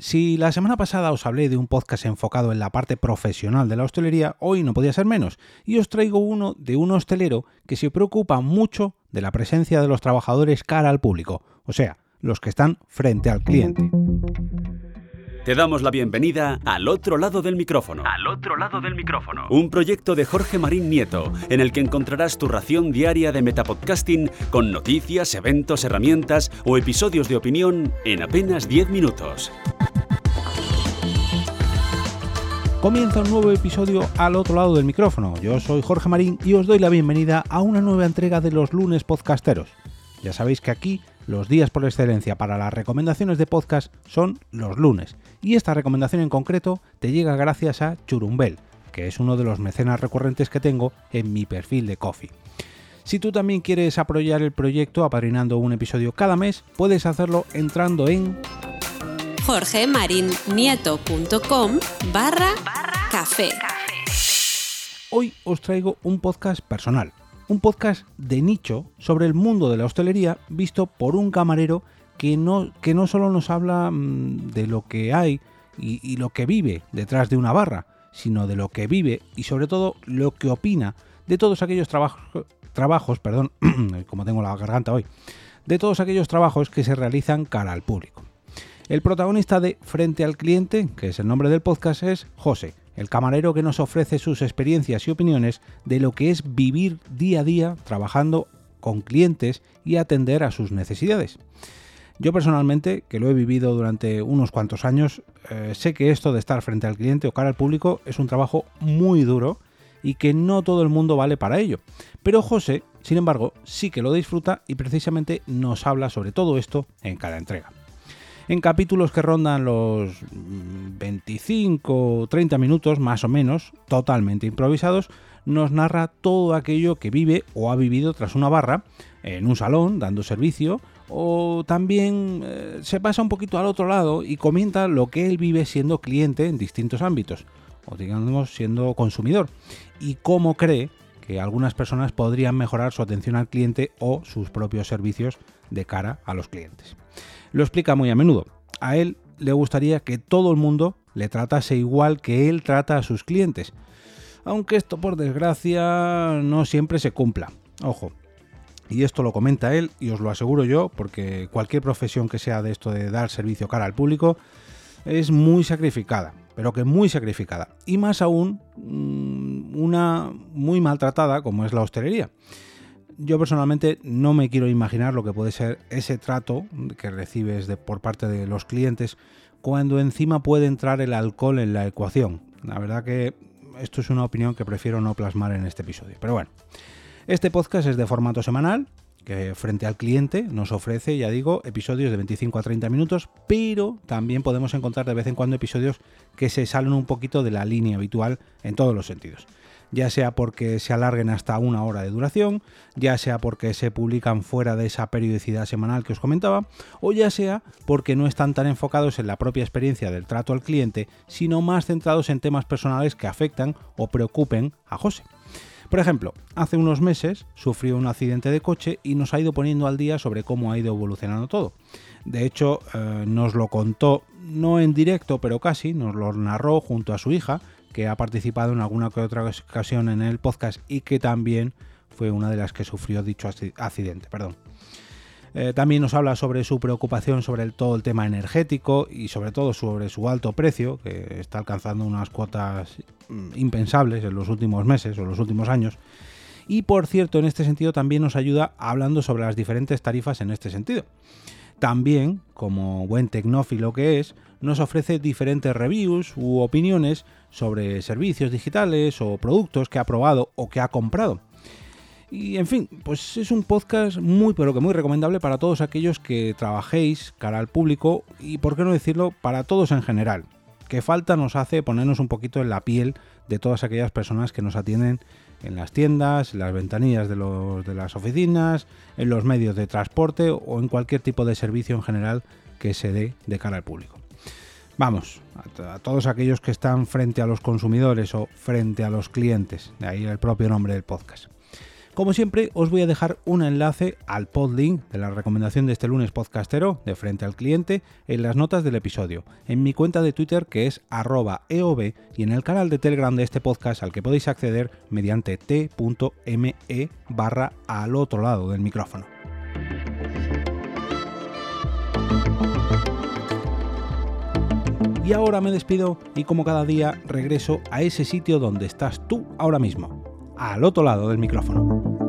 Si la semana pasada os hablé de un podcast enfocado en la parte profesional de la hostelería, hoy no podía ser menos, y os traigo uno de un hostelero que se preocupa mucho de la presencia de los trabajadores cara al público, o sea, los que están frente al cliente. Te damos la bienvenida al otro lado del micrófono. Al otro lado del micrófono. Un proyecto de Jorge Marín Nieto, en el que encontrarás tu ración diaria de metapodcasting con noticias, eventos, herramientas o episodios de opinión en apenas 10 minutos. Comienza un nuevo episodio al otro lado del micrófono. Yo soy Jorge Marín y os doy la bienvenida a una nueva entrega de los lunes podcasteros. Ya sabéis que aquí los días por excelencia para las recomendaciones de podcast son los lunes. Y esta recomendación en concreto te llega gracias a Churumbel, que es uno de los mecenas recurrentes que tengo en mi perfil de Coffee. Si tú también quieres apoyar el proyecto apadrinando un episodio cada mes, puedes hacerlo entrando en jorgemarinieto.com barra café. Hoy os traigo un podcast personal, un podcast de nicho sobre el mundo de la hostelería visto por un camarero que no, que no solo nos habla mm, de lo que hay y, lo que vive detrás de una barra, sino de lo que vive y sobre todo lo que opina de todos aquellos trabajos, trabajos perdón, como tengo la garganta hoy, de todos aquellos trabajos que se realizan cara al público. El protagonista de Frente al Cliente, que es el nombre del podcast, es José, el camarero que nos ofrece sus experiencias y opiniones de lo que es vivir día a día trabajando con clientes y atender a sus necesidades. Yo personalmente, que lo he vivido durante unos cuantos años, eh, sé que esto de estar frente al cliente o cara al público es un trabajo muy duro y que no todo el mundo vale para ello. Pero José, sin embargo, sí que lo disfruta y precisamente nos habla sobre todo esto en cada entrega en capítulos que rondan los 25 o 30 minutos más o menos, totalmente improvisados, nos narra todo aquello que vive o ha vivido tras una barra, en un salón, dando servicio, o también eh, se pasa un poquito al otro lado y comenta lo que él vive siendo cliente en distintos ámbitos, o digamos siendo consumidor, y cómo cree que algunas personas podrían mejorar su atención al cliente o sus propios servicios de cara a los clientes. Lo explica muy a menudo. A él le gustaría que todo el mundo le tratase igual que él trata a sus clientes. Aunque esto por desgracia no siempre se cumpla. Ojo. Y esto lo comenta él y os lo aseguro yo porque cualquier profesión que sea de esto de dar servicio cara al público es muy sacrificada, pero que muy sacrificada. Y más aún mm, una muy maltratada como es la hostelería yo personalmente no me quiero imaginar lo que puede ser ese trato que recibes de, por parte de los clientes cuando encima puede entrar el alcohol en la ecuación. La verdad que esto es una opinión que prefiero no plasmar en este episodio. Pero bueno, este podcast es de formato semanal, que frente al cliente nos ofrece, ya digo, episodios de 25 a 30 minutos, pero también podemos encontrar de vez en cuando episodios que se salen un poquito de la línea habitual en todos los sentidos ya sea porque se alarguen hasta una hora de duración, ya sea porque se publican fuera de esa periodicidad semanal que os comentaba, o ya sea porque no están tan enfocados en la propia experiencia del trato al cliente, sino más centrados en temas personales que afectan o preocupen a José. Por ejemplo, hace unos meses sufrió un accidente de coche y nos ha ido poniendo al día sobre cómo ha ido evolucionando todo. De hecho, eh, nos lo contó, no en directo, pero casi, nos lo narró junto a su hija, que ha participado en alguna que otra ocasión en el podcast y que también fue una de las que sufrió dicho accidente. Perdón. Eh, también nos habla sobre su preocupación sobre todo el tema energético y sobre todo sobre su alto precio, que está alcanzando unas cuotas mm, impensables en los últimos meses o los últimos años. Y por cierto, en este sentido también nos ayuda hablando sobre las diferentes tarifas en este sentido. También, como buen tecnófilo que es, nos ofrece diferentes reviews u opiniones sobre servicios digitales o productos que ha probado o que ha comprado. Y en fin, pues es un podcast muy pero que muy recomendable para todos aquellos que trabajéis cara al público y por qué no decirlo para todos en general. Que falta nos hace ponernos un poquito en la piel de todas aquellas personas que nos atienden en las tiendas, en las ventanillas de, de las oficinas, en los medios de transporte o en cualquier tipo de servicio en general que se dé de cara al público. Vamos, a, todos aquellos que están frente a los consumidores o frente a los clientes, de ahí el propio nombre del podcast. Como siempre, os voy a dejar un enlace al podlink de la recomendación de este lunes podcastero de frente al cliente en las notas del episodio, en mi cuenta de Twitter que es arroba eob y en el canal de Telegram de este podcast al que podéis acceder mediante t.me barra al otro lado del micrófono. Y ahora me despido y como cada día regreso a ese sitio donde estás tú ahora mismo, al otro lado del micrófono.